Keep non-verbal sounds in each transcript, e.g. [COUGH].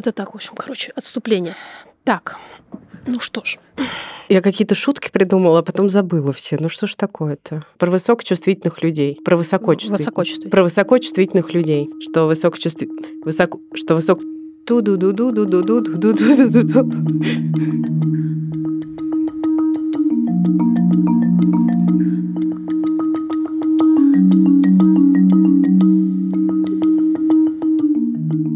это так, в общем, короче, отступление. Так, ну что ж. Я какие-то шутки придумала, а потом забыла все. Ну что ж такое-то? Про высокочувствительных людей. Про высокочувствительных. Высокочувствительных. Про высокочувствительных людей. Что высокочувствительных... Высоко... Что высок... ту ду ду ду ду ду ду ду ду ду ду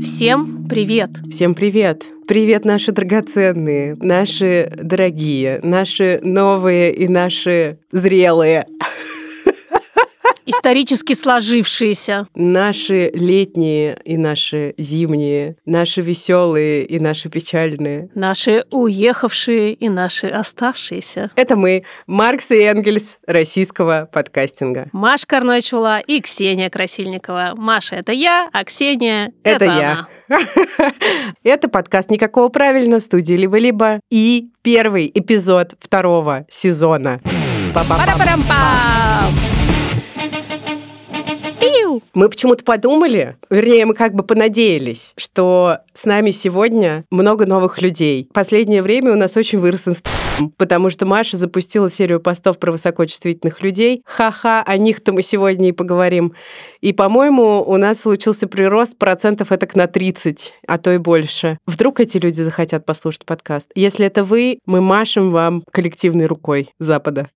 Всем привет! Всем привет! Привет, наши драгоценные, наши дорогие, наши новые и наши зрелые. [LAUGHS] Исторически сложившиеся. Наши летние и наши зимние, наши веселые и наши печальные. Наши уехавшие и наши оставшиеся. Это мы, Маркс и Энгельс российского подкастинга. Маша Карночула и Ксения Красильникова. Маша — это я, а Ксения — Это это, я. она. [LAUGHS] Это подкаст «Никакого правильно» студии «Либо-либо» и первый эпизод второго сезона. Па-па-пам. Пиу! Мы почему-то подумали, вернее, мы как бы понадеялись, что с нами сегодня много новых людей. Последнее время у нас очень вырос инстаграм, потому что Маша запустила серию постов про высокочувствительных людей. Ха-ха, о них-то мы сегодня и поговорим. И, по-моему, у нас случился прирост процентов этак на 30, а то и больше. Вдруг эти люди захотят послушать подкаст. Если это вы, мы машем вам коллективной рукой Запада.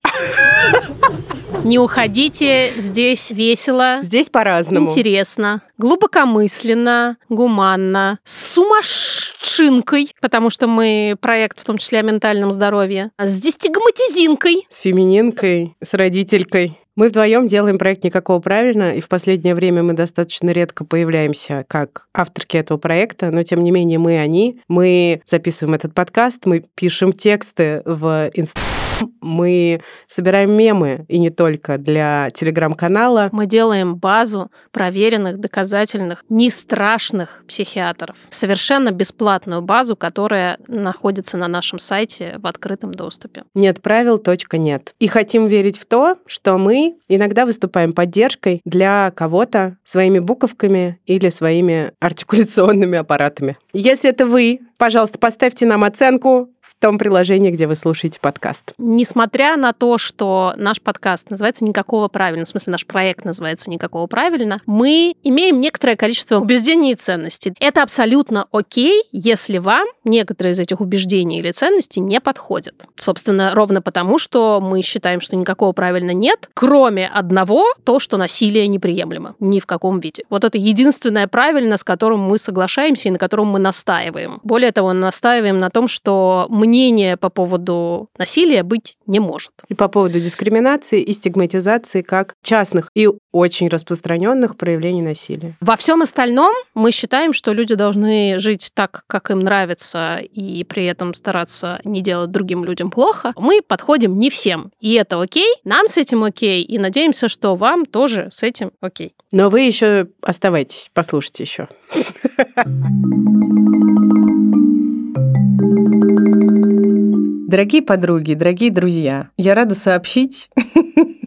Не уходите, здесь весело, Здесь по-разному. интересно, глубокомысленно, гуманно, с сумасшинкой, потому что мы проект в том числе о ментальном здоровье, с дестигматизинкой. С фемининкой, с родителькой. Мы вдвоем делаем проект «Никакого правильно», и в последнее время мы достаточно редко появляемся как авторки этого проекта, но тем не менее мы они. Мы записываем этот подкаст, мы пишем тексты в Инстаграм, [LAUGHS] мы собираем мемы, и не только для телеграм-канала. Мы делаем базу проверенных, доказательных, не страшных психиатров. Совершенно бесплатную базу, которая находится на нашем сайте в открытом доступе. Нет правил, точка нет. И хотим верить в то, что мы иногда выступаем поддержкой для кого-то своими буковками или своими артикуляционными аппаратами. Если это вы, пожалуйста, поставьте нам оценку в том приложении, где вы слушаете подкаст. Несмотря на то, что наш подкаст называется «Никакого правильно», в смысле наш проект называется «Никакого правильно», мы имеем некоторое количество убеждений и ценностей. Это абсолютно окей, если вам некоторые из этих убеждений или ценностей не подходят. Собственно, ровно потому, что мы считаем, что никакого правильно нет, кроме одного, то, что насилие неприемлемо ни в каком виде. Вот это единственное правильно, с которым мы соглашаемся и на котором мы настаиваем. Более того, настаиваем на том, что мнение по поводу насилия быть не может. И по поводу дискриминации и стигматизации как частных и очень распространенных проявлений насилия. Во всем остальном мы считаем, что люди должны жить так, как им нравится, и при этом стараться не делать другим людям плохо. Мы подходим не всем. И это окей, нам с этим окей, и надеемся, что вам тоже с этим окей. Но вы еще оставайтесь, послушайте еще. [LAUGHS] Дорогие подруги, дорогие друзья, я рада сообщить, [LAUGHS]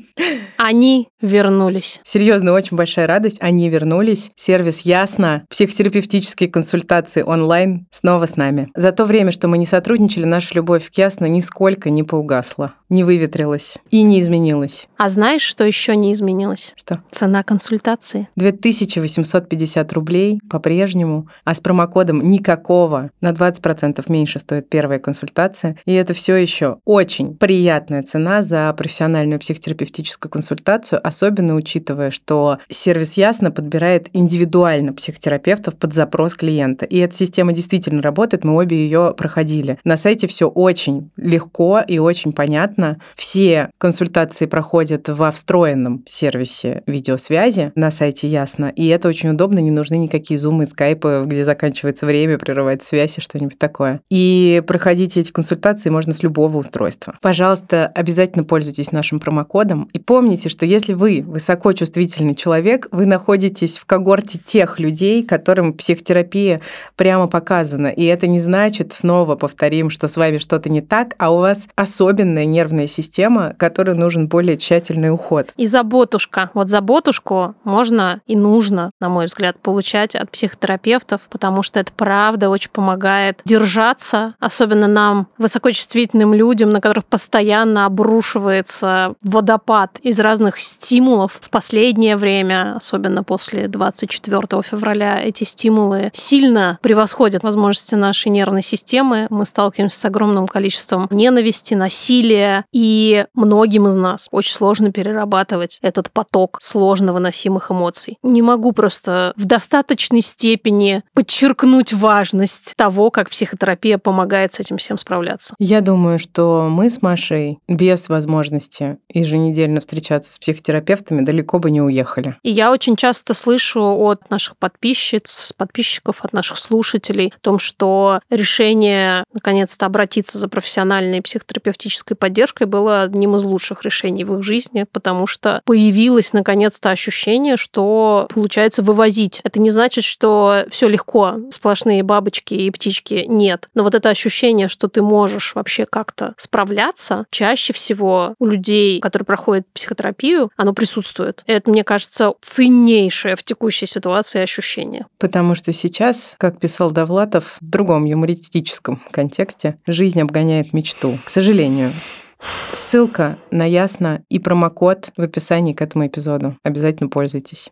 Они вернулись. Серьезно, очень большая радость. Они вернулись. Сервис Ясно. Психотерапевтические консультации онлайн снова с нами. За то время, что мы не сотрудничали, наша любовь к Ясно нисколько не поугасла, не выветрилась и не изменилась. А знаешь, что еще не изменилось? Что? Цена консультации. 2850 рублей по-прежнему, а с промокодом никакого на 20% меньше стоит первая консультация. И это все еще очень приятная цена за профессиональную психотерапевтическую консультацию, особенно учитывая, что сервис Ясно подбирает индивидуально психотерапевтов под запрос клиента. И эта система действительно работает, мы обе ее проходили. На сайте все очень легко и очень понятно. Все консультации проходят во встроенном сервисе видеосвязи на сайте Ясно, и это очень удобно, не нужны никакие зумы, скайпы, где заканчивается время, прерывает связь и что-нибудь такое. И проходить эти консультации можно с любого устройства. Пожалуйста, обязательно пользуйтесь нашим промокодом И помните, что если вы высокочувствительный человек, вы находитесь в когорте тех людей, которым психотерапия прямо показана. И это не значит, снова повторим, что с вами что-то не так, а у вас особенная нервная система, которой нужен более тщательный уход. И заботушка. Вот заботушку можно и нужно, на мой взгляд, получать от психотерапевтов, потому что это правда очень помогает держаться, особенно нам, высокочувствительным людям, на которых постоянно обрушивается водопад из разных стимулов в последнее время, особенно после 24 февраля, эти стимулы сильно превосходят возможности нашей нервной системы. Мы сталкиваемся с огромным количеством ненависти, насилия, и многим из нас очень сложно перерабатывать этот поток сложно выносимых эмоций. Не могу просто в достаточной степени подчеркнуть важность того, как психотерапия помогает с этим всем справляться. Я думаю, что мы с Машей без возможности еженедельно встречаться с психотерапевтами далеко бы не уехали. И я очень часто слышу от наших подписчиц, подписчиков, от наших слушателей о том, что решение наконец-то обратиться за профессиональной психотерапевтической поддержкой было одним из лучших решений в их жизни, потому что появилось наконец-то ощущение, что получается вывозить. Это не значит, что все легко, сплошные бабочки и птички нет. Но вот это ощущение, что ты можешь вообще как-то справляться, чаще всего у людей, которые проходят психотерапию, оно присутствует. И это, мне кажется, ценнейшее в текущей ситуации ощущение. Потому что сейчас, как писал Довлатов в другом юмористическом контексте, жизнь обгоняет мечту. К сожалению. Ссылка на Ясно и промокод в описании к этому эпизоду. Обязательно пользуйтесь.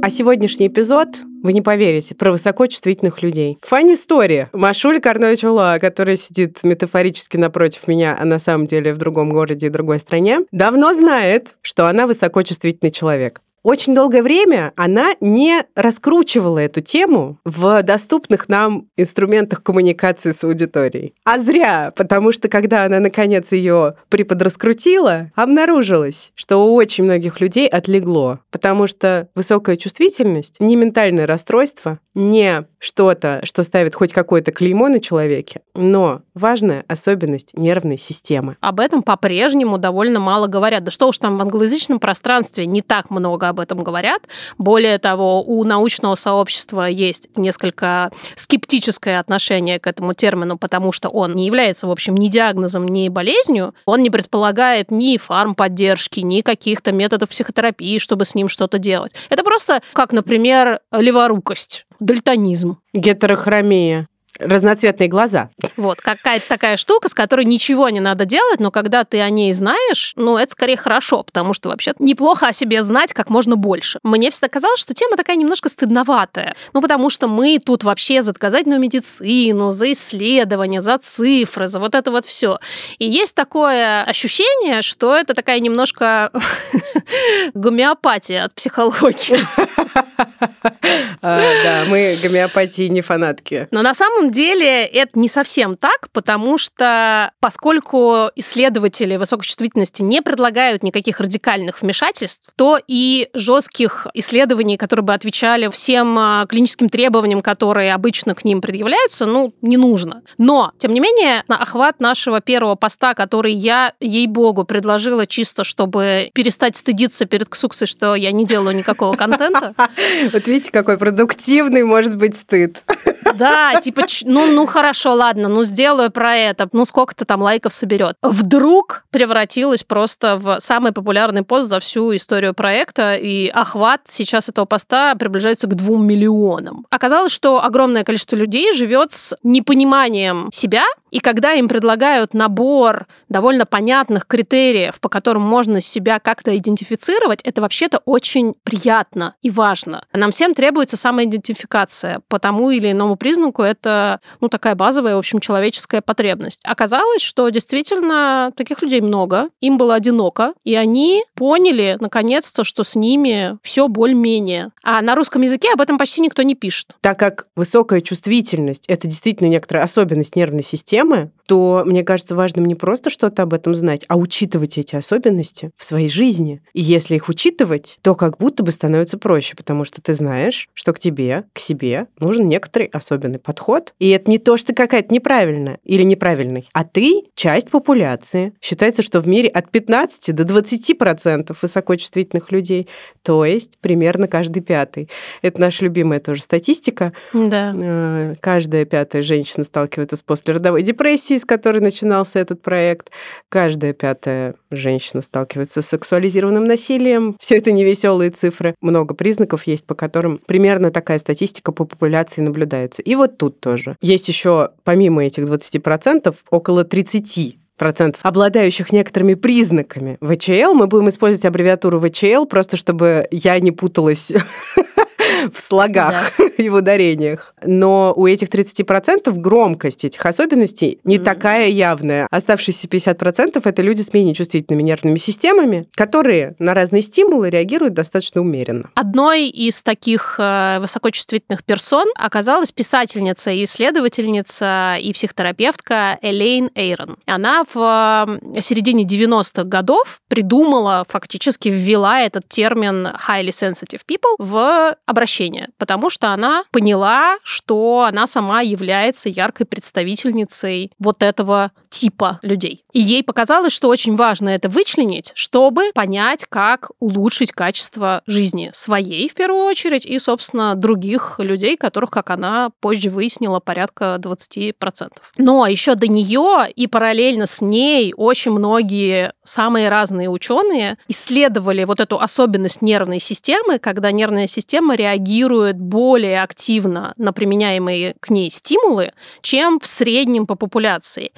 А сегодняшний эпизод вы не поверите, про высокочувствительных людей. Фанни история. Машуля Карнович-Ула, которая сидит метафорически напротив меня, а на самом деле в другом городе и другой стране, давно знает, что она высокочувствительный человек. Очень долгое время она не раскручивала эту тему в доступных нам инструментах коммуникации с аудиторией. А зря, потому что когда она, наконец, ее приподраскрутила, обнаружилось, что у очень многих людей отлегло, потому что высокая чувствительность, не ментальное расстройство, не что-то, что ставит хоть какое-то клеймо на человеке, но важная особенность нервной системы. Об этом по-прежнему довольно мало говорят. Да что уж там в англоязычном пространстве не так много об этом говорят. Более того, у научного сообщества есть несколько скептическое отношение к этому термину, потому что он не является, в общем, ни диагнозом, ни болезнью. Он не предполагает ни фармподдержки, ни каких-то методов психотерапии, чтобы с ним что-то делать. Это просто как, например, леворукость дальтонизм. Гетерохромия разноцветные глаза. Вот, какая-то такая штука, с которой ничего не надо делать, но когда ты о ней знаешь, ну, это скорее хорошо, потому что вообще неплохо о себе знать как можно больше. Мне всегда казалось, что тема такая немножко стыдноватая. Ну, потому что мы тут вообще за доказательную медицину, за исследования, за цифры, за вот это вот все. И есть такое ощущение, что это такая немножко [LAUGHS] гомеопатия от психологии. [LAUGHS] А, да, мы гомеопатии не фанатки. Но на самом деле это не совсем так, потому что поскольку исследователи высокочувствительности не предлагают никаких радикальных вмешательств, то и жестких исследований, которые бы отвечали всем а, клиническим требованиям, которые обычно к ним предъявляются, ну, не нужно. Но, тем не менее, на охват нашего первого поста, который я, ей-богу, предложила чисто, чтобы перестать стыдиться перед Ксуксой, что я не делаю никакого контента. [LAUGHS] Вот видите, какой продуктивный может быть стыд. Да, типа, ну, ну хорошо, ладно, ну сделаю про это, ну сколько-то там лайков соберет. Вдруг превратилась просто в самый популярный пост за всю историю проекта, и охват сейчас этого поста приближается к двум миллионам. Оказалось, что огромное количество людей живет с непониманием себя, и когда им предлагают набор довольно понятных критериев, по которым можно себя как-то идентифицировать, это вообще-то очень приятно и важно. Нам всем требуется самоидентификация по тому или иному признаку. Это ну, такая базовая, в общем, человеческая потребность. Оказалось, что действительно таких людей много, им было одиноко, и они поняли, наконец-то, что с ними все более-менее. А на русском языке об этом почти никто не пишет. Так как высокая чувствительность — это действительно некоторая особенность нервной системы, темы, то мне кажется важным не просто что-то об этом знать, а учитывать эти особенности в своей жизни. И если их учитывать, то как будто бы становится проще. потому что ты знаешь, что к тебе, к себе нужен некоторый особенный подход. И это не то, что какая-то неправильная или неправильный, а ты часть популяции. Считается, что в мире от 15 до 20 процентов высокочувствительных людей, то есть примерно каждый пятый. Это наша любимая тоже статистика. Да. Э, каждая пятая женщина сталкивается с послеродовой депрессией, с которой начинался этот проект. Каждая пятая женщина сталкивается с сексуализированным насилием. Все это не веселые цифры. Много признаков есть, по которым примерно такая статистика по популяции наблюдается. И вот тут тоже. Есть еще, помимо этих 20%, около 30 процентов, обладающих некоторыми признаками ВЧЛ. Мы будем использовать аббревиатуру ВЧЛ, просто чтобы я не путалась [LAUGHS] [LAUGHS] в слогах да. [LAUGHS] и в ударениях. Но у этих 30% громкость этих особенностей не mm-hmm. такая явная. Оставшиеся 50% это люди с менее чувствительными нервными системами, которые на разные стимулы реагируют достаточно умеренно. Одной из таких э, высокочувствительных персон оказалась писательница и исследовательница и психотерапевтка Элейн Эйрон. Она в середине 90-х годов придумала, фактически ввела этот термин highly sensitive people в обращение, потому что она поняла, что она сама является яркой представительницей вот этого типа людей. И ей показалось, что очень важно это вычленить, чтобы понять, как улучшить качество жизни своей в первую очередь и, собственно, других людей, которых, как она позже выяснила, порядка 20%. Но еще до нее и параллельно с ней очень многие самые разные ученые исследовали вот эту особенность нервной системы, когда нервная система реагирует более активно на применяемые к ней стимулы, чем в среднем по популяции.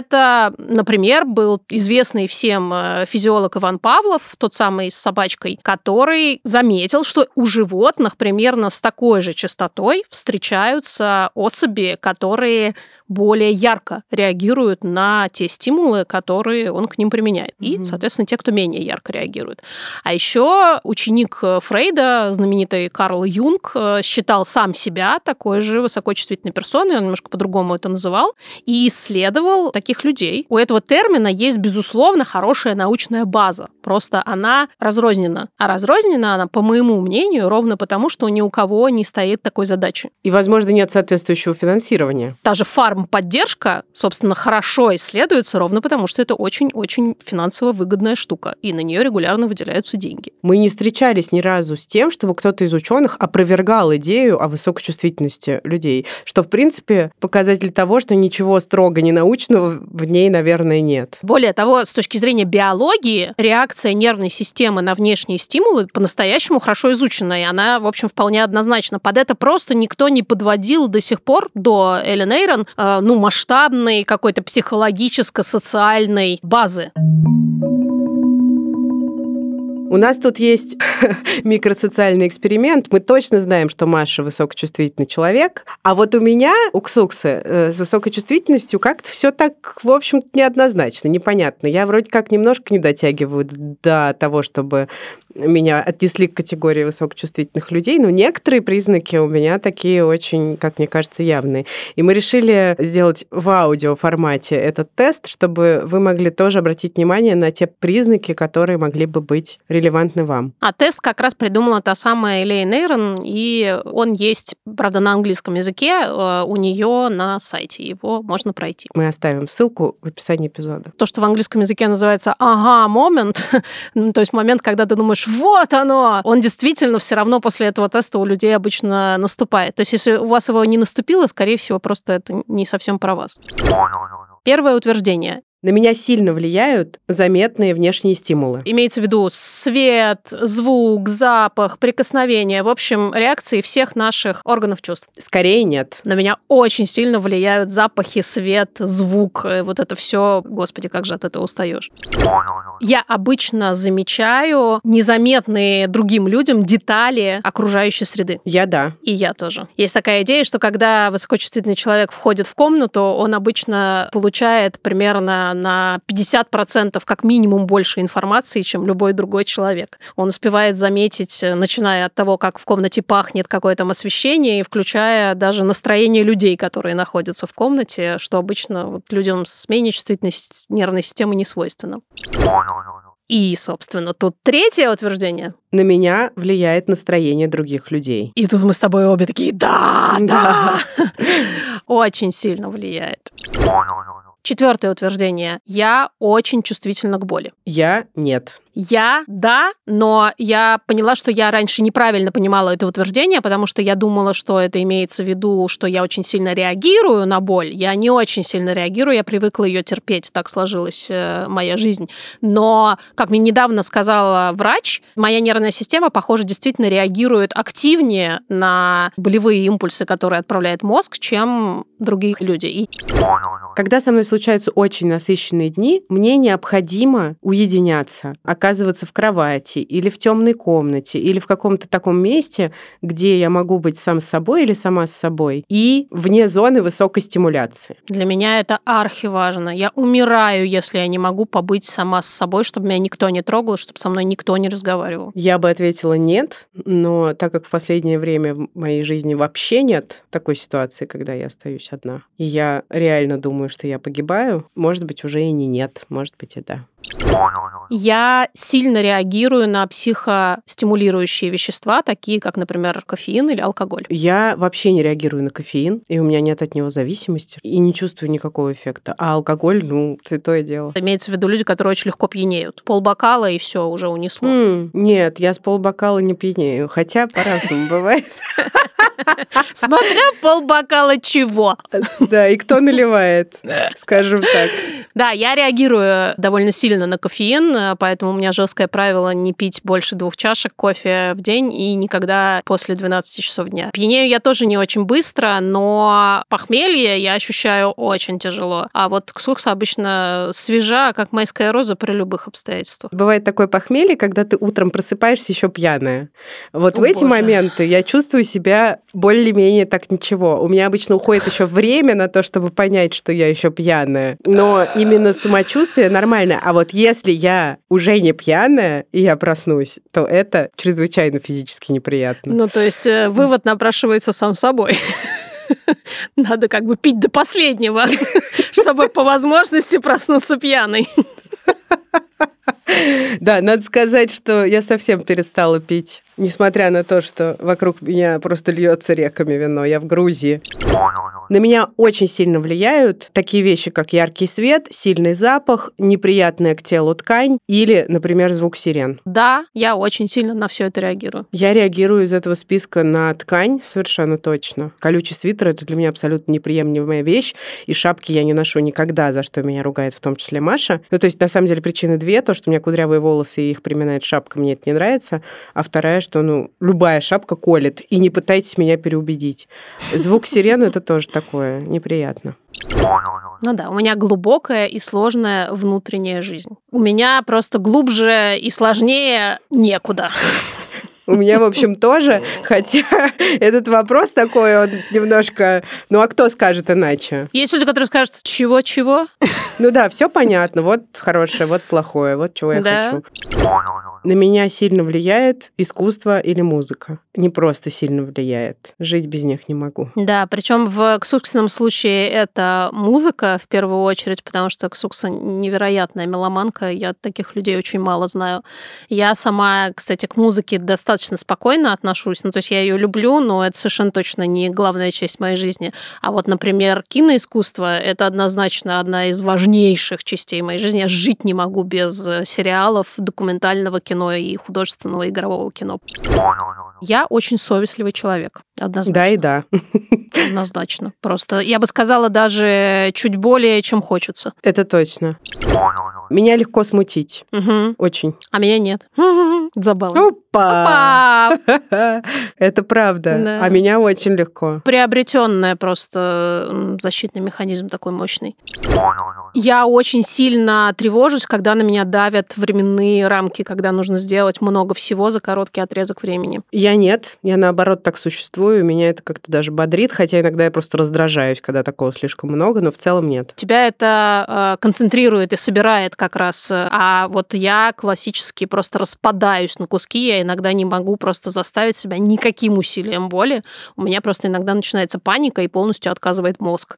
Это, например, был известный всем э, физиолог Иван Павлов, тот самый с собачкой, который заметил, что у животных примерно с такой же частотой встречаются особи, которые более ярко реагируют на те стимулы, которые он к ним применяет. И, соответственно, те, кто менее ярко реагирует. А еще ученик Фрейда, знаменитый Карл Юнг, э, считал сам себя такой же высокочувствительной персоной, он немножко по-другому это называл, и исследовал таких людей. У этого термина есть, безусловно, хорошая научная база. Просто она разрознена. А разрознена она, по моему мнению, ровно потому, что ни у кого не стоит такой задачи. И, возможно, нет соответствующего финансирования. Та же фарм поддержка, собственно, хорошо исследуется ровно потому, что это очень-очень финансово выгодная штука, и на нее регулярно выделяются деньги. Мы не встречались ни разу с тем, чтобы кто-то из ученых опровергал идею о высокочувствительности людей, что, в принципе, показатель того, что ничего строго ненаучного в ней, наверное, нет. Более того, с точки зрения биологии, реакция нервной системы на внешние стимулы по-настоящему хорошо изучена, и она, в общем, вполне однозначна. Под это просто никто не подводил до сих пор, до Эллен Эйрон, Э, ну, масштабной какой-то психологическо-социальной базы. У нас тут есть [LAUGHS] микросоциальный эксперимент. Мы точно знаем, что Маша высокочувствительный человек. А вот у меня, у Ксуксы, э, с высокой чувствительностью как-то все так, в общем неоднозначно, непонятно. Я вроде как немножко не дотягиваю до того, чтобы меня отнесли к категории высокочувствительных людей, но некоторые признаки у меня такие очень, как мне кажется, явные. И мы решили сделать в аудио формате этот тест, чтобы вы могли тоже обратить внимание на те признаки, которые могли бы быть релевантны вам. А тест как раз придумала та самая Элей Нейрон, и он есть, правда, на английском языке, э, у нее на сайте. Его можно пройти. Мы оставим ссылку в описании эпизода. То, что в английском языке называется «ага, момент», [LAUGHS] ну, то есть момент, когда ты думаешь, вот оно, он действительно все равно после этого теста у людей обычно наступает. То есть если у вас его не наступило, скорее всего, просто это не совсем про вас. Первое утверждение. На меня сильно влияют заметные внешние стимулы. Имеется в виду свет, звук, запах, прикосновение, в общем, реакции всех наших органов чувств. Скорее нет. На меня очень сильно влияют запахи, свет, звук, э, вот это все. Господи, как же от этого устаешь. Я обычно замечаю незаметные другим людям детали окружающей среды. Я да. И я тоже. Есть такая идея, что когда высокочувствительный человек входит в комнату, он обычно получает примерно на 50% как минимум больше информации, чем любой другой человек. Он успевает заметить, э, начиная от того, как в комнате пахнет какое то освещение, и включая даже настроение людей, которые находятся в комнате, что обычно вот людям с менее чувствительной нервной системой не свойственно. И, собственно, тут третье утверждение. На меня влияет настроение других людей. И тут мы с тобой обе такие, да, да. Да. [LAUGHS] Очень сильно влияет. Четвертое утверждение. Я очень чувствительна к боли. Я нет. Я, да, но я поняла, что я раньше неправильно понимала это утверждение, потому что я думала, что это имеется в виду, что я очень сильно реагирую на боль. Я не очень сильно реагирую, я привыкла ее терпеть, так сложилась э, моя жизнь. Но, как мне недавно сказала врач, моя нервная система, похоже, действительно реагирует активнее на болевые импульсы, которые отправляет мозг, чем другие люди. И Когда со мной случаются очень насыщенные дни, мне необходимо уединяться, оказываться в кровати или в темной комнате, или в каком-то таком месте, где я могу быть сам с собой или сама с собой, и вне зоны высокой стимуляции. для меня это архиважно. Я умираю, если я не могу побыть сама с собой, чтобы меня никто не трогал, чтобы со мной никто не разговаривал. Я бы ответила нет, но так как в последнее время в моей жизни вообще нет такой ситуации, когда я остаюсь одна, и я реально думаю, что я погибаю, может быть, уже и не нет, может быть, и да. Я сильно реагирую на психостимулирующие вещества, такие как, например, кофеин или алкоголь. Я вообще не реагирую на кофеин, и у меня нет от него зависимости, и не чувствую никакого эффекта. А алкоголь, ну, святое дело. Имеется в виду люди, которые очень легко пьянеют. Полбокала и все уже унесло. М, нет, я с полбокала не пьянею, хотя по-разному бывает. Смотря полбокала чего. Да, и кто наливает, скажем так. Да, я реагирую довольно сильно на кофеин, поэтому меня жесткое правило не пить больше двух чашек кофе в день и никогда после 12 часов дня. Пьянею я тоже не очень быстро, но похмелье я ощущаю очень тяжело. А вот ксукса обычно свежа, как майская роза при любых обстоятельствах. Бывает такое похмелье, когда ты утром просыпаешься еще пьяная. Вот О, в эти боже. моменты я чувствую себя более-менее так ничего. У меня обычно уходит еще время на то, чтобы понять, что я еще пьяная. Но именно самочувствие нормальное. А вот если я уже не пьяная, и я проснусь, то это чрезвычайно физически неприятно. Ну, то есть э, вывод напрашивается сам собой. [LAUGHS] Надо как бы пить до последнего, [LAUGHS] чтобы по возможности проснуться пьяной. [LAUGHS] Да, надо сказать, что я совсем перестала пить. Несмотря на то, что вокруг меня просто льется реками вино. Я в Грузии. На меня очень сильно влияют такие вещи, как яркий свет, сильный запах, неприятная к телу ткань или, например, звук сирен. Да, я очень сильно на все это реагирую. Я реагирую из этого списка на ткань совершенно точно. Колючий свитер – это для меня абсолютно неприемлемая вещь, и шапки я не ношу никогда, за что меня ругает в том числе Маша. Ну, то есть, на самом деле, причины две. То, что у меня кудрявые волосы, и их приминает шапка, мне это не нравится. А вторая, что, ну, любая шапка колет, и не пытайтесь меня переубедить. Звук сирены – это тоже такое неприятно. Ну да, у меня глубокая и сложная внутренняя жизнь. У меня просто глубже и сложнее некуда. У меня, в общем, тоже, хотя этот вопрос такой, он немножко... Ну, а кто скажет иначе? Есть люди, которые скажут, чего-чего? Ну да, все понятно. Вот хорошее, вот плохое, вот чего я Да. хочу. На меня сильно влияет искусство или музыка. Не просто сильно влияет. Жить без них не могу. Да, причем в Ксуксином случае это музыка в первую очередь, потому что Ксукса невероятная меломанка, я таких людей очень мало знаю. Я сама, кстати, к музыке достаточно спокойно отношусь, ну то есть я ее люблю, но это совершенно точно не главная часть моей жизни. А вот, например, киноискусство — это однозначно одна из важнейших частей моей жизни. Я жить не могу без э, сериалов, документального кино и художественного игрового кино. Я очень совестливый человек, однозначно. Да и да. [LAUGHS] Однозначно. Просто я бы сказала даже чуть более, чем хочется. Это точно. Меня легко смутить. Мгм. Очень. А меня нет. [LAUGHS] Забавно. Опа! Опа! [LAUGHS] Это правда. Да. А меня очень легко. Приобретенная просто защитный механизм такой мощный. Я очень сильно тревожусь, когда на меня давят временные рамки, когда нужно сделать много всего за короткий отрезок времени. Я нет, я наоборот так существую, меня это как-то даже бодрит, хотя иногда я просто раздражаюсь, когда такого слишком много, но в целом нет. Тебя это э, концентрирует и собирает как раз. э, А вот я классически просто распадаюсь на куски, я иногда не могу просто заставить себя никаким никаким усилием воли, у меня просто иногда начинается паника и полностью отказывает мозг.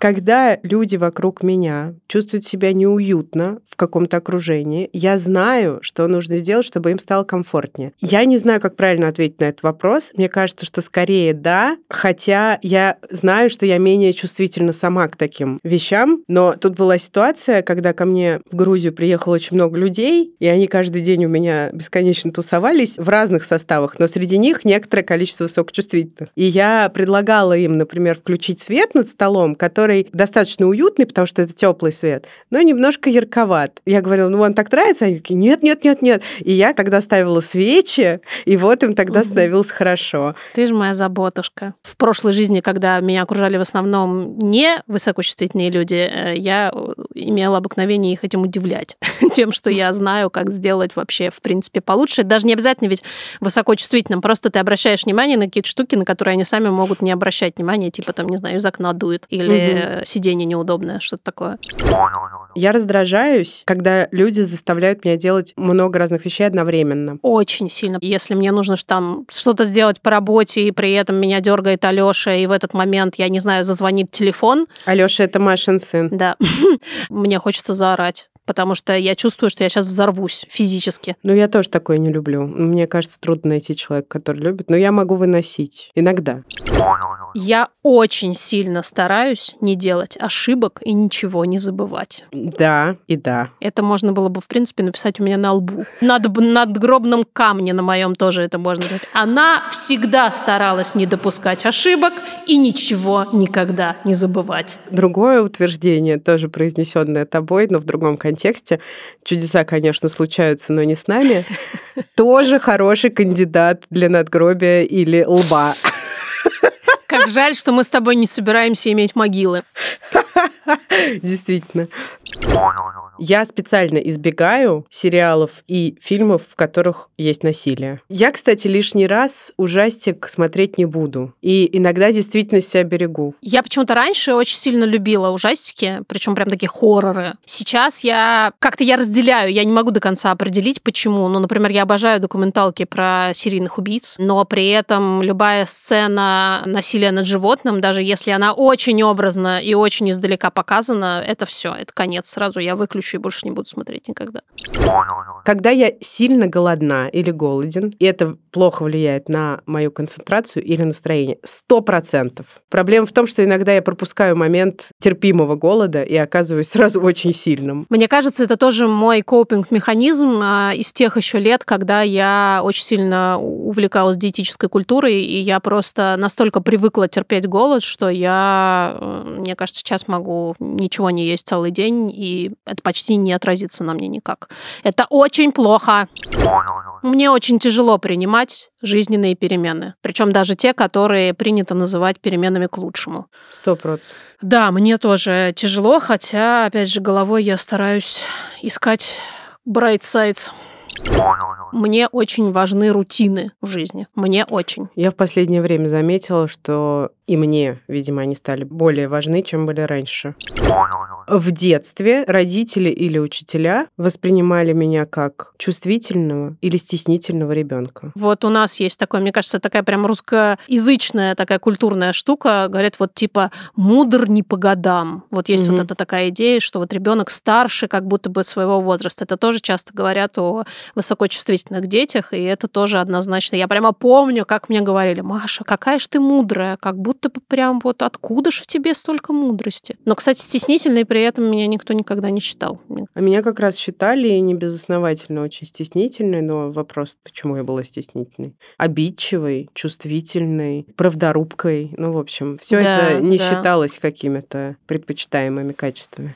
Когда люди вокруг меня чувствуют себя неуютно в каком-то окружении, я знаю, что нужно сделать, чтобы им стало комфортнее. Я не знаю, как правильно ответить на этот вопрос. Мне кажется, что скорее да, хотя я знаю, что я менее чувствительна сама к таким вещам. Но тут была ситуация, когда ко мне в Грузию приехало очень много людей, и они каждый день у меня бесконечно тусовались в разных составах, но среди них некоторое количество высокочувствительных. И я предлагала им, например, включить свет над столом, который достаточно уютный, потому что это теплый свет, но немножко ярковат. Я говорила, ну вам так нравится? Они такие, нет, нет, нет, нет. И я тогда ставила свечи, и вот им тогда становилось хорошо. Ты же моя заботушка. В прошлой жизни, когда меня окружали в основном не высокочувствительные люди, э, я имела обыкновение их этим удивлять. [LAUGHS] Тем, что я знаю, как сделать вообще, в принципе, получше. Даже не обязательно ведь высокочувствительным. Просто ты обращаешь внимание на какие-то штуки, на которые они сами могут не обращать внимания. Типа, там, не знаю, из окна дует. Или Э, сиденье неудобное, что-то такое. Я раздражаюсь, когда люди заставляют меня делать много разных вещей одновременно. Очень сильно. Если мне нужно там что-то сделать по работе, и при этом меня дергает Алёша, и в этот момент, я не знаю, зазвонит телефон. Алёша это Машин сын. Да. [LAUGHS] Мне хочется заорать потому что я чувствую, что я сейчас взорвусь физически. Ну, я тоже такое не люблю. Мне кажется, трудно найти человека, который любит, но я могу выносить. Иногда. Я очень сильно стараюсь не делать ошибок и ничего не забывать. Да, и да. Это можно было бы, в принципе, написать у меня на лбу. Над, над гробном камне на моем тоже это можно сказать. Она всегда старалась не допускать ошибок и ничего никогда не забывать. Другое утверждение, тоже произнесенное тобой, но в другом контексте контексте. Чудеса, конечно, случаются, но не с нами. [LAUGHS] Тоже хороший кандидат для надгробия или лба. Как жаль, что мы с тобой не собираемся иметь могилы. [LAUGHS] [LAUGHS] Действительно. Я специально избегаю сериалов и фильмов, в которых есть насилие. Я, кстати, лишний раз ужастик смотреть не буду. И иногда действительно себя берегу. Я почему-то раньше очень сильно любила ужастики, причем прям такие хорроры. Сейчас я как-то я разделяю, я не могу до конца определить, почему. Ну, например, я обожаю документалки про серийных убийц, но при этом любая сцена насилия над животным, даже если она очень образно и очень издалека показана, это все, это конец. Сразу я выключу выключу и больше не буду смотреть никогда. Когда я сильно голодна или голоден, и это плохо влияет на мою концентрацию или настроение, сто процентов. Проблема в том, что иногда я пропускаю момент терпимого голода и оказываюсь сразу [LAUGHS] очень сильным. Мне кажется, это тоже мой копинг-механизм а, из тех еще лет, когда я очень сильно увлекалась диетической культурой, и я просто настолько привыкла терпеть голод, что я, э, мне кажется, сейчас могу ничего не есть целый день, и это почти почти не отразится на мне никак. Это очень плохо. Мне очень тяжело принимать жизненные перемены. Причем даже те, которые принято называть переменами к лучшему. Сто процентов. Да, мне тоже тяжело, хотя, опять же, головой я стараюсь искать bright sides. Мне очень важны рутины в жизни. Мне очень. Я в последнее время заметила, что и мне, видимо, они стали более важны, чем были раньше. В детстве родители или учителя воспринимали меня как чувствительного или стеснительного ребенка. Вот у нас есть такое, мне кажется, такая прям русскоязычная такая культурная штука. Говорят, вот типа мудр не по годам. Вот есть угу. вот эта такая идея, что вот ребенок старше как будто бы своего возраста. Это тоже часто говорят о высокочувствительных детях, и это тоже однозначно. Я прямо помню, как мне говорили, Маша, какая ж ты мудрая, как будто прям вот откуда ж в тебе столько мудрости. Но, кстати, стеснительной при этом меня никто никогда не считал. А меня как раз считали не безосновательно очень стеснительной, но вопрос, почему я была стеснительной? Обидчивой, чувствительной, правдорубкой. Ну, в общем, все да, это не да. считалось какими-то предпочитаемыми качествами.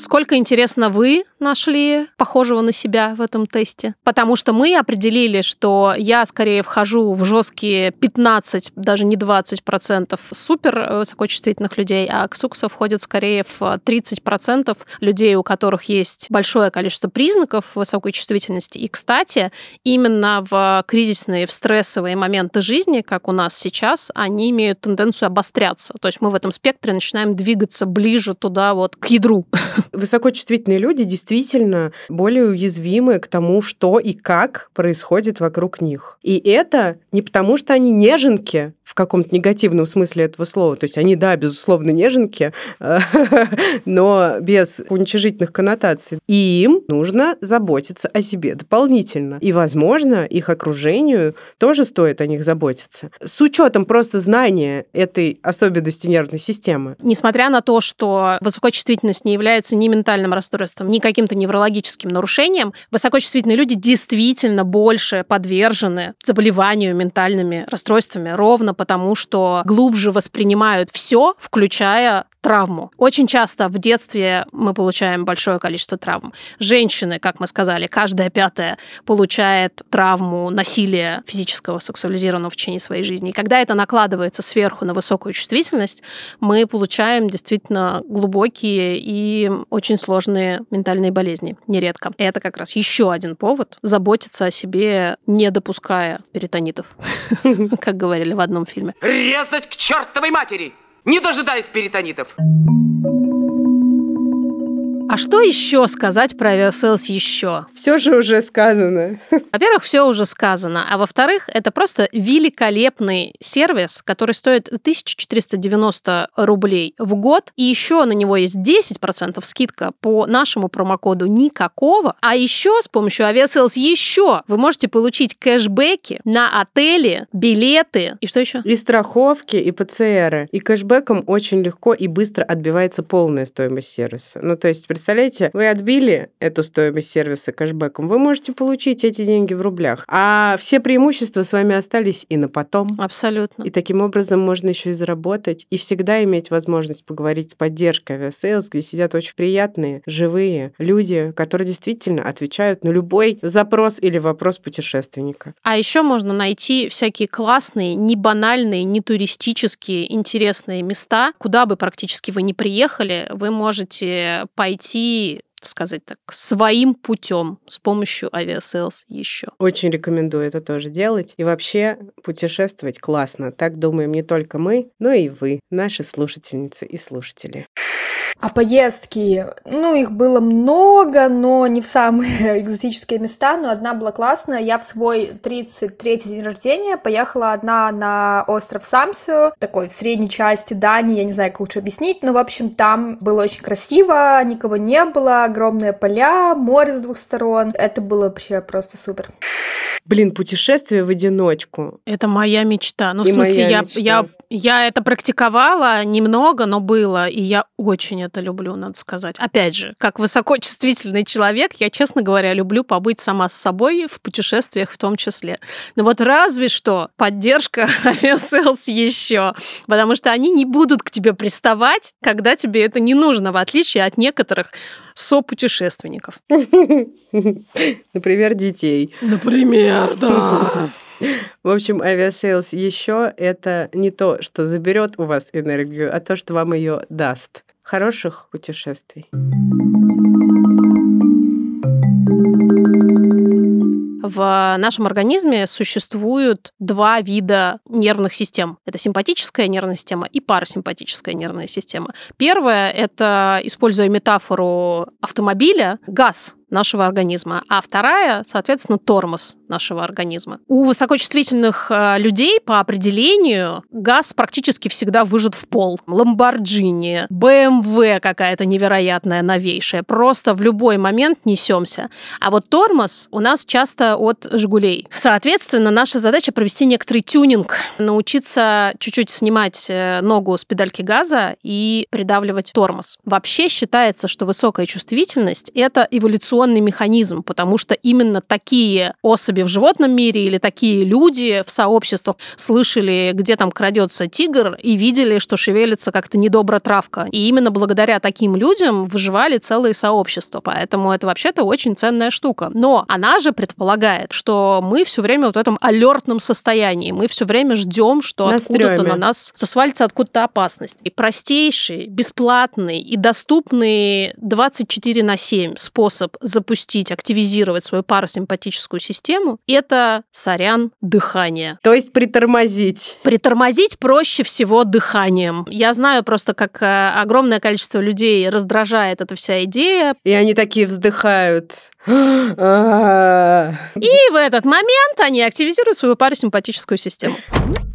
Сколько, интересно, вы нашли похожего на себя в этом тесте? Потому что мы определили, что я скорее вхожу в жесткие 15, даже не 20 процентов супер высокочувствительных людей, а Ксукса входит скорее в 30 процентов людей, у которых есть большое количество признаков высокой чувствительности. И, кстати, именно в кризисные, в стрессовые моменты жизни, как у нас сейчас, они имеют тенденцию обостряться. То есть мы в этом спектре начинаем двигаться ближе туда вот к ядру [LAUGHS] Высокочувствительные люди действительно более уязвимы к тому, что и как происходит вокруг них. И это не потому, что они неженки в каком-то негативном смысле этого слова. То есть они, да, безусловно, неженки, [LAUGHS] но без уничижительных коннотаций. И им нужно заботиться о себе дополнительно. И, возможно, их окружению тоже стоит о них заботиться. С учетом просто знания этой особенности нервной системы. Несмотря на то, что высокочувствительность не является ни ментальным расстройством, ни каким-то неврологическим нарушением, высокочувствительные люди действительно больше подвержены заболеванию ментальными расстройствами, ровно потому, что глубже воспринимают все, включая травму. Очень часто в детстве мы получаем большое количество травм. Женщины, как мы сказали, каждая пятая получает травму насилия физического, сексуализированного в течение своей жизни. И когда это накладывается сверху на высокую чувствительность, мы получаем действительно глубокие и очень сложные ментальные болезни, нередко. И это как раз еще один повод заботиться о себе, не допуская перитонитов, [LAUGHS] как говорили в одном фильме. Резать к чертовой матери! Не дожидаясь перитонитов! А что еще сказать про Авиасейлс Еще? Все же уже сказано. Во-первых, все уже сказано. А во-вторых, это просто великолепный сервис, который стоит 1490 рублей в год. И еще на него есть 10% скидка по нашему промокоду никакого. А еще с помощью Авиасейлс Еще вы можете получить кэшбэки на отели, билеты и что еще? И страховки, и ПЦРы. И кэшбэком очень легко и быстро отбивается полная стоимость сервиса. Ну, то есть, Представляете, вы отбили эту стоимость сервиса кэшбэком, вы можете получить эти деньги в рублях. А все преимущества с вами остались и на потом. Абсолютно. И таким образом можно еще и заработать, и всегда иметь возможность поговорить с поддержкой Авиасейлс, где сидят очень приятные, живые люди, которые действительно отвечают на любой запрос или вопрос путешественника. А еще можно найти всякие классные, не банальные, не туристические, интересные места, куда бы практически вы не приехали, вы можете пойти идти сказать так, своим путем с помощью Авиасейлс Еще. Очень рекомендую это тоже делать. И вообще путешествовать классно. Так думаем не только мы, но и вы, наши слушательницы и слушатели. А поездки, ну, их было много, но не в самые [LAUGHS] экзотические места, но одна была классная. Я в свой 33-й день рождения поехала одна на остров Самсю, такой в средней части Дании, я не знаю, как лучше объяснить, но, в общем, там было очень красиво, никого не было, огромные поля, море с двух сторон. Это было вообще просто супер. Блин, путешествие в одиночку. Это моя мечта. Ну, и в смысле, я, мечта. я я это практиковала немного, но было, и я очень это люблю, надо сказать. Опять же, как высокочувствительный человек, я, честно говоря, люблю побыть сама с собой в путешествиях в том числе. Но вот разве что поддержка [LAUGHS] Авиасейлс Еще, потому что они не будут к тебе приставать, когда тебе это не нужно, в отличие от некоторых сопутешественников. [LAUGHS] Например, детей. Например, да. [LAUGHS] В общем, Авиасейлс Еще это не то, что заберет у вас энергию, а то, что вам ее даст. Хороших путешествий. В нашем организме существуют два вида нервных систем. Это симпатическая нервная система и парасимпатическая нервная система. Первая – это, используя метафору автомобиля, газ нашего организма, а вторая, соответственно, тормоз нашего организма. У высокочувствительных э, людей по определению газ практически всегда выжат в пол. Ламборджини, БМВ какая-то невероятная, новейшая. Просто в любой момент несемся. А вот тормоз у нас часто от «Жигулей». Соответственно, наша задача провести некоторый тюнинг, научиться чуть-чуть снимать э, ногу с педальки газа и придавливать тормоз. Вообще считается, что высокая чувствительность – это эволюционная эволюционный механизм, потому что именно такие особи в животном мире или такие люди в сообществах слышали, где там крадется тигр, и видели, что шевелится как-то недобро травка. И именно благодаря таким людям выживали целые сообщества. Поэтому это вообще-то очень ценная штука. Но она же предполагает, что мы все время вот в этом алертном состоянии. Мы все время ждем, что откуда-то на нас свалится откуда-то опасность. И простейший, бесплатный и доступный 24 на 7 способ запустить, активизировать свою парасимпатическую систему, это, сорян, дыхание. То есть притормозить. Притормозить проще всего дыханием. Я знаю просто, как э, огромное количество людей раздражает эта вся идея. И они такие вздыхают. И в этот момент они активизируют свою парасимпатическую систему.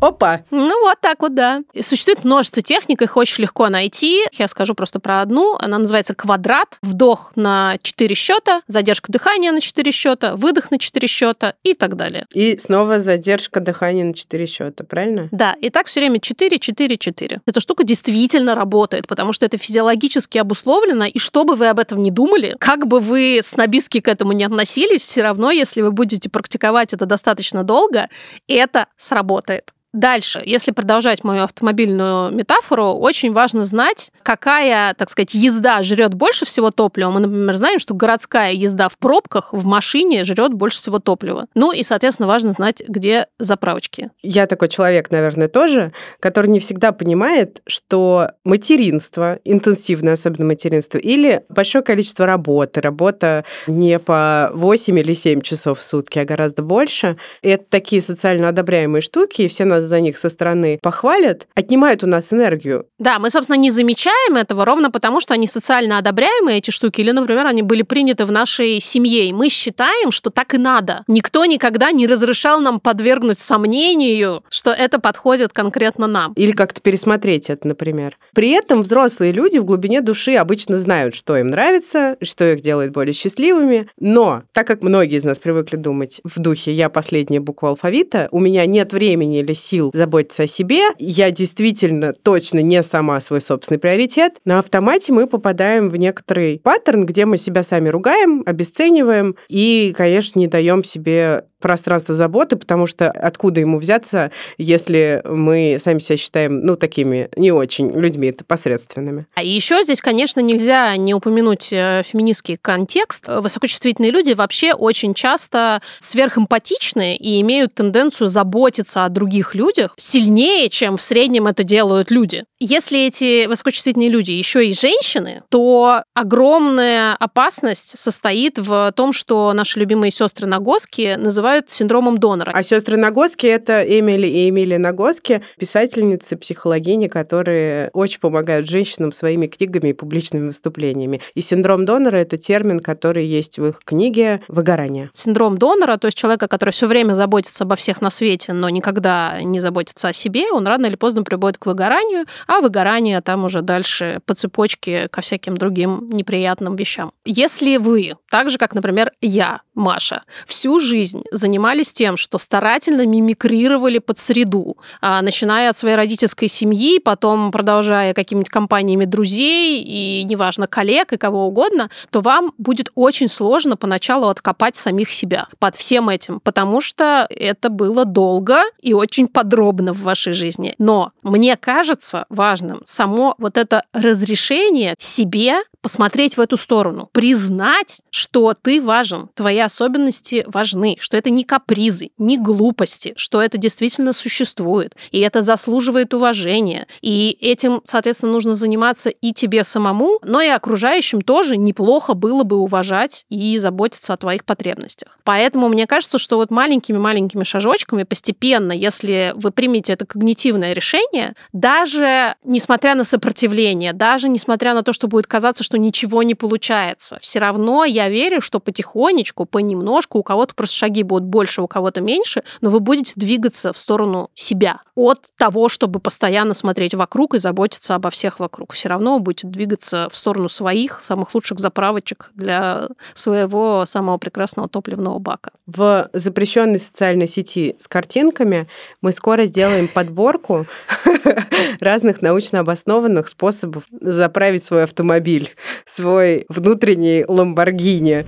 Опа! Ну, вот так вот, да. И Существует множество техник, их очень легко найти. Я скажу просто про одну. Она называется квадрат. Вдох на 4 счета, задержка дыхания на 4 счета, выдох на 4 счета и так далее. И снова задержка дыхания на 4 счета, правильно? Да, и так все время 4, 4, 4. Эта штука действительно работает, потому что это физиологически обусловлено, и что бы вы об этом не думали, как бы вы снобистски к этому не относились, все равно, если вы будете практиковать это достаточно долго, это сработает. Дальше, если продолжать мою автомобильную метафору, очень важно знать, какая, так сказать, езда жрет больше всего топлива. Мы, например, знаем, что городская езда в пробках в машине жрет больше всего топлива. Ну и, соответственно, важно знать, где заправочки. Я такой человек, наверное, тоже, который не всегда понимает, что материнство, интенсивное особенно материнство, или большое количество работы, работа не по 8 или 7 часов в сутки, а гораздо больше, это такие социально одобряемые штуки, и все нас за них со стороны похвалят, отнимают у нас энергию. Да, мы, собственно, не замечаем этого ровно потому, что они социально одобряемые, эти штуки, или, например, они были приняты в нашей семье, и мы считаем, что так и надо. Никто никогда не разрешал нам подвергнуть сомнению, что это подходит конкретно нам. Или как-то пересмотреть это, например. При этом взрослые люди в глубине души обычно знают, что им нравится, что их делает более счастливыми. Но, так как многие из нас привыкли думать в духе «я последняя буква алфавита», у меня нет времени или сил заботиться о себе, я действительно точно не сама свой собственный приоритет, на автомате мы попадаем в некоторый паттерн, где мы себя сами ругаем, обесцениваем и, конечно, не даем себе пространство заботы, потому что откуда ему взяться, если мы сами себя считаем, ну, такими не очень людьми, это посредственными. А еще здесь, конечно, нельзя не упомянуть э, феминистский контекст. Высокочувствительные люди вообще очень часто сверхэмпатичны и имеют тенденцию заботиться о других людях сильнее, чем в среднем это делают люди. Если эти высокочувствительные люди еще и женщины, то огромная опасность состоит в том, что наши любимые сестры Нагоски называют синдромом донора. А сестры Нагоски это Эмили и Эмили Нагоски, писательницы, психологини, которые очень помогают женщинам своими книгами и публичными выступлениями. И синдром донора это термин, который есть в их книге «Выгорание». Синдром донора, то есть человека, который все время заботится обо всех на свете, но никогда не заботится о себе, он рано или поздно приводит к выгоранию, а выгорание там уже дальше по цепочке ко всяким другим неприятным вещам. Если вы, так же, как, например, я, Маша, всю жизнь занимались тем, что старательно мимикрировали под среду, а, начиная от своей родительской семьи, потом продолжая какими-нибудь компаниями друзей и, неважно, коллег и кого угодно, то вам будет очень сложно поначалу откопать самих себя под всем этим, потому что это было долго и очень подробно в вашей жизни. Но мне кажется важным. Само вот это разрешение себе посмотреть в эту сторону, признать, что ты важен, твои особенности важны, что это не капризы, не глупости, что это действительно существует, и это заслуживает уважения. И этим, соответственно, нужно заниматься и тебе самому, но и окружающим тоже неплохо было бы уважать и заботиться о твоих потребностях. Поэтому мне кажется, что вот маленькими-маленькими шажочками постепенно, если вы примете это когнитивное решение, даже несмотря на сопротивление, даже несмотря на то, что будет казаться, что ничего не получается, все равно я верю, что потихонечку, понемножку, у кого-то просто шаги будут больше, у кого-то меньше, но вы будете двигаться в сторону себя от того, чтобы постоянно смотреть вокруг и заботиться обо всех вокруг. Все равно вы будете двигаться в сторону своих самых лучших заправочек для своего самого прекрасного топливного бака. В запрещенной социальной сети с картинками мы скоро сделаем подборку [LAUGHS] разных научно обоснованных способов заправить свой автомобиль, свой внутренний Ламборгини.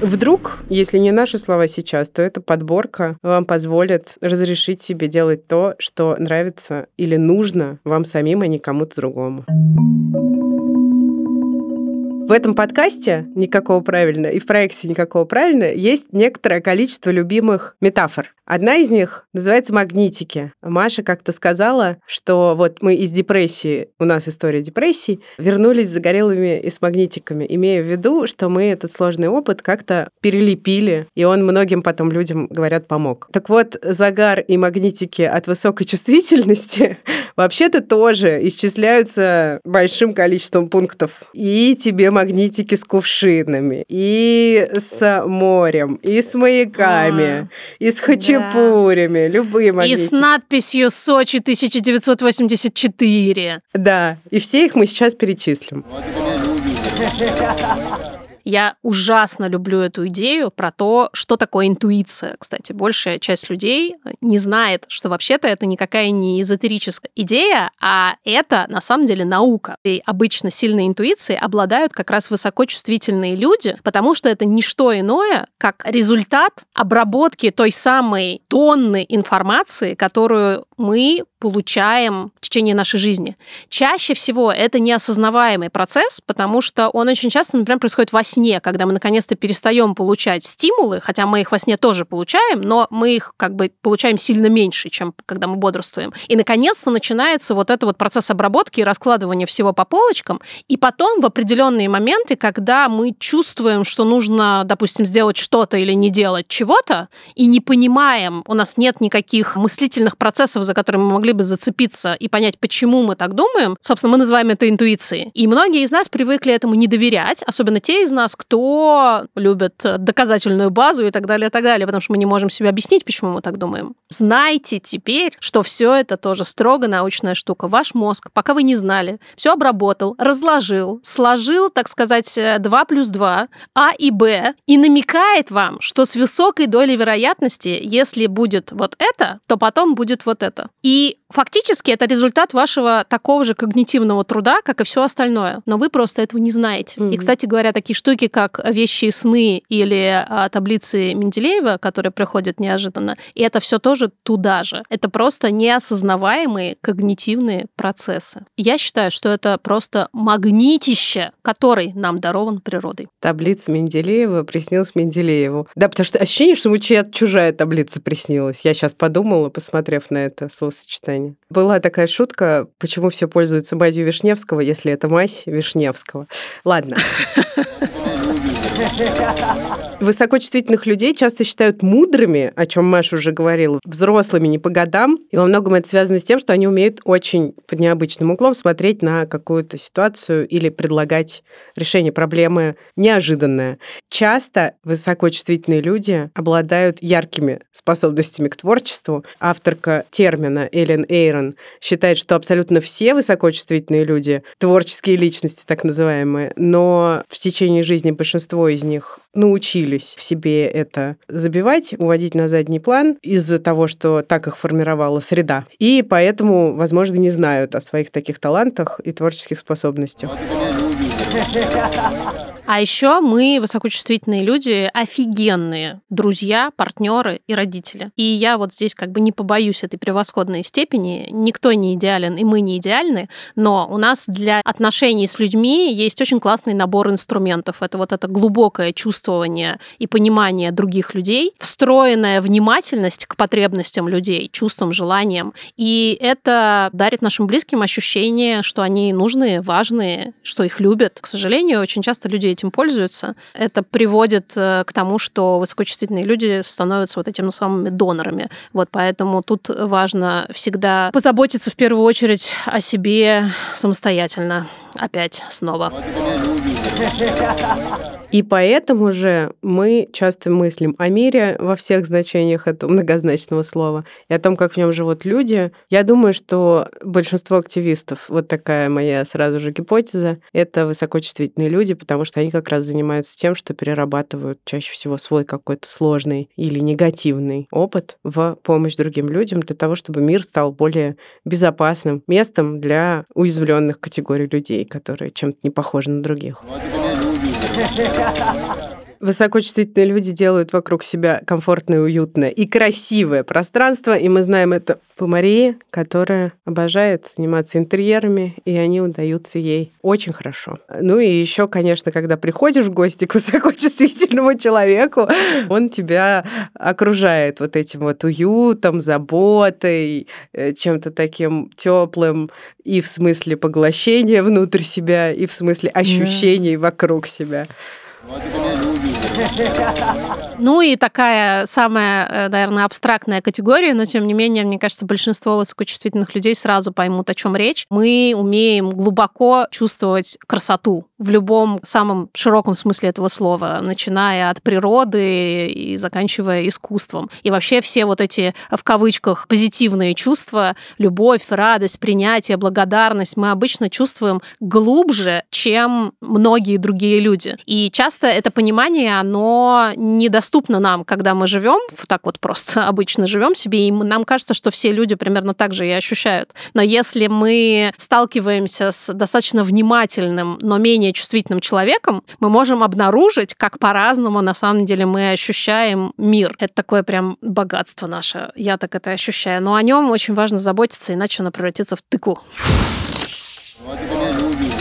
Вдруг, если не наши слова сейчас, то эта подборка вам позволит разрешить себе делать то, что нравится или нужно вам самим, а не кому-то другому. В этом подкасте «Никакого правильно» и в проекте «Никакого правильно» есть некоторое количество любимых метафор. Одна из них называется магнитики. Маша как-то сказала, что вот мы из депрессии, у нас история депрессии, вернулись загорелыми и с магнитиками, имея в виду, что мы этот сложный опыт как-то перелепили, и он многим потом людям, говорят, помог. Так вот, загар и магнитики от высокой чувствительности [LAUGHS] вообще-то тоже исчисляются большим количеством пунктов. И тебе магнитики с кувшинами, и с морем, и с маяками, а, и с хачапурями, да. любые магнитики. И с надписью «Сочи 1984». Да, и все их мы сейчас перечислим. Я [LAUGHS] ужасно люблю эту идею про то, что такое интуиция. Кстати, большая часть людей не знает, что вообще-то это никакая не эзотерическая идея, а это на самом деле наука. И обычно сильной интуицией обладают как раз высокочувствительные люди, потому что это не что иное, как результат обработки той самой тонны информации, которую мы получаем в течение нашей жизни. Чаще всего это неосознаваемый процесс, потому что он очень часто, например, происходит во сне, когда мы наконец-то перестаем получать стимулы, хотя мы их во сне тоже получаем, но мы их как бы получаем сильно меньше, чем когда мы бодрствуем. И наконец-то начинается вот этот вот процесс обработки и раскладывания всего по полочкам, и потом в определенные моменты, когда мы чувствуем, что нужно, допустим, сделать что-то или не делать чего-то, и не понимаем, у нас нет никаких мыслительных процессов, за которыми мы могли бы зацепиться и понять, почему мы так думаем, собственно, мы называем это интуицией. И многие из нас привыкли этому не доверять, особенно те из нас, кто любит доказательную базу и так далее, и так далее, потому что мы не можем себе объяснить, почему мы так думаем. Знайте теперь, что все это тоже строго научная штука. Ваш мозг, пока вы не знали, все обработал, разложил, сложил, так сказать, 2 плюс 2, А и Б, и намекает вам, что с высокой долей вероятности, если будет вот это, то потом будет вот это. И фактически это результат вашего такого же когнитивного труда, как и все остальное. Но вы просто этого не знаете. Mm-hmm. И, кстати говоря, такие штуки, как вещи и сны или а, таблицы Менделеева, которые приходят неожиданно, и это все тоже туда же. Это просто неосознаваемые когнитивные процессы. Я считаю, что это просто магнитище, который нам дарован природой. Таблица Менделеева приснилась Менделееву. Да, потому что ощущение, что ему чья-то чужая таблица приснилась. Я сейчас подумала, посмотрев на это словосочетание. Была такая шутка, почему все пользуются мазью Вишневского, если это мазь Вишневского. Ладно. [LAUGHS] Высокочувствительных людей часто считают мудрыми, о чем Маша уже говорила, взрослыми не по годам. И во многом это связано с тем, что они умеют очень под необычным углом смотреть на какую-то ситуацию или предлагать решение проблемы неожиданное. Часто высокочувствительные люди обладают яркими способностями к творчеству. Авторка термина Эллен Эйрон считает, что абсолютно все высокочувствительные люди творческие личности, так называемые, но в течение жизни большинство из них научились в себе это забивать, уводить на задний план из-за того, что так их формировала среда. И поэтому, возможно, не знают о своих таких талантах и творческих способностях. А еще мы, высокочувствительные люди, офигенные друзья, партнеры и родители. И я вот здесь как бы не побоюсь этой превосходной степени. Никто не идеален, и мы не идеальны, но у нас для отношений с людьми есть очень классный набор инструментов. Это вот это глубокое чувствование и понимание других людей, встроенная внимательность к потребностям людей, чувствам, желаниям. И это дарит нашим близким ощущение, что они нужные, важные, что их любят. К сожалению, очень часто люди этим пользуются, это приводит э, к тому, что высокочувствительные люди становятся вот этими самыми донорами. Вот поэтому тут важно всегда позаботиться в первую очередь о себе самостоятельно. Опять снова. И поэтому же мы часто мыслим о мире во всех значениях этого многозначного слова и о том, как в нем живут люди. Я думаю, что большинство активистов, вот такая моя сразу же гипотеза, это высокочувствительные люди, потому что они как раз занимаются тем, что перерабатывают чаще всего свой какой-то сложный или негативный опыт в помощь другим людям для того, чтобы мир стал более безопасным местом для уязвленных категорий людей, которые чем-то не похожи на других. dúvida. Высокочувствительные люди делают вокруг себя комфортное, уютное и красивое пространство, и мы знаем это по Марии, которая обожает заниматься интерьерами, и они удаются ей очень хорошо. Ну и еще, конечно, когда приходишь в гости к [LAUGHS] высокочувствительному человеку, он тебя окружает вот этим вот уютом, заботой, э, чем-то таким теплым и в смысле поглощения внутрь себя, и в смысле ощущений вокруг себя. Ну и такая самая, э, наверное, абстрактная категория, но тем не менее, мне кажется, большинство высокочувствительных людей сразу поймут, о чем речь. Мы умеем глубоко чувствовать красоту в любом самом широком смысле этого слова, начиная от природы и заканчивая искусством. И вообще все вот эти, в кавычках, позитивные чувства, любовь, радость, принятие, благодарность, мы обычно чувствуем глубже, чем многие другие люди. И часто это понимание, оно недоступно нам, когда мы живем, так вот просто [LAUGHS] обычно живем себе, и нам кажется, что все люди примерно так же и ощущают. Но если мы сталкиваемся с достаточно внимательным, но менее чувствительным человеком, мы можем обнаружить, как по-разному на самом деле мы ощущаем мир. Это такое прям богатство наше. Я так это ощущаю. Но о нем очень важно заботиться, иначе оно превратится в тыку.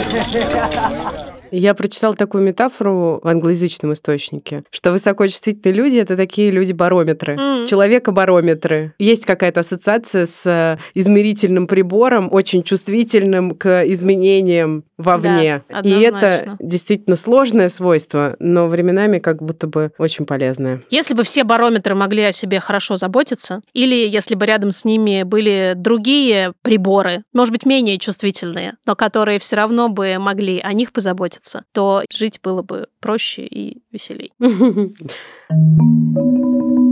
[LAUGHS] Я прочитала такую метафору в англоязычном источнике, что высокочувствительные люди — это такие люди-барометры, mm. человека-барометры. Есть какая-то ассоциация с э, измерительным прибором, очень чувствительным к изменениям вовне. Да, И это действительно сложное свойство, но временами как будто бы очень полезное. Если бы все барометры могли о себе хорошо заботиться, или если бы рядом с ними были другие приборы, может быть, менее чувствительные, но которые все равно бы могли о них позаботиться, заботиться, то жить было бы проще и веселей. [LAUGHS]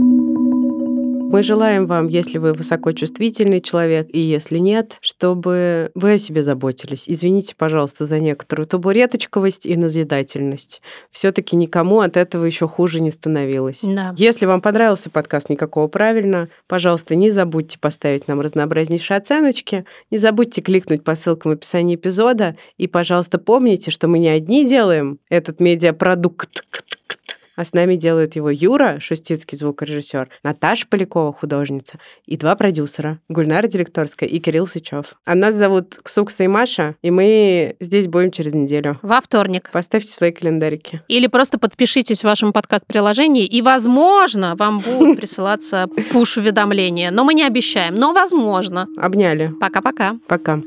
Мы желаем вам, если вы высокочувствительный человек, и если нет, чтобы вы о себе заботились. Извините, пожалуйста, за некоторую табуреточковость и назидательность. все таки никому от этого еще хуже не становилось. Да. Если вам понравился подкаст «Никакого правильно», пожалуйста, не забудьте поставить нам разнообразнейшие оценочки, не забудьте кликнуть по ссылкам в описании эпизода, и, пожалуйста, помните, что мы не одни делаем этот медиапродукт, а с нами делают его Юра, Шустицкий звукорежиссер, Наташа Полякова, художница, и два продюсера, Гульнара Директорская и Кирилл Сычев. А нас зовут Ксукса и Маша, и мы здесь будем через неделю. Во вторник. Поставьте свои календарики. Или просто подпишитесь в вашем подкаст-приложении, и, возможно, вам будут присылаться пуш-уведомления. Но мы не обещаем, но возможно. Обняли. Пока-пока. Пока.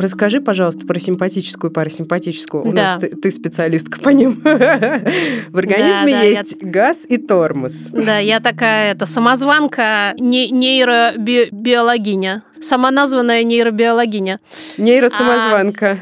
Расскажи, пожалуйста, про симпатическую и парасимпатическую. У Да. нас ты, ты специалистка по ним. [LAUGHS] В организме да, я- есть газ и тормоз. Да, я такая, это самозванка, не, нейробиологиня. Самоназванная нейробиологиня. Нейросамозванка.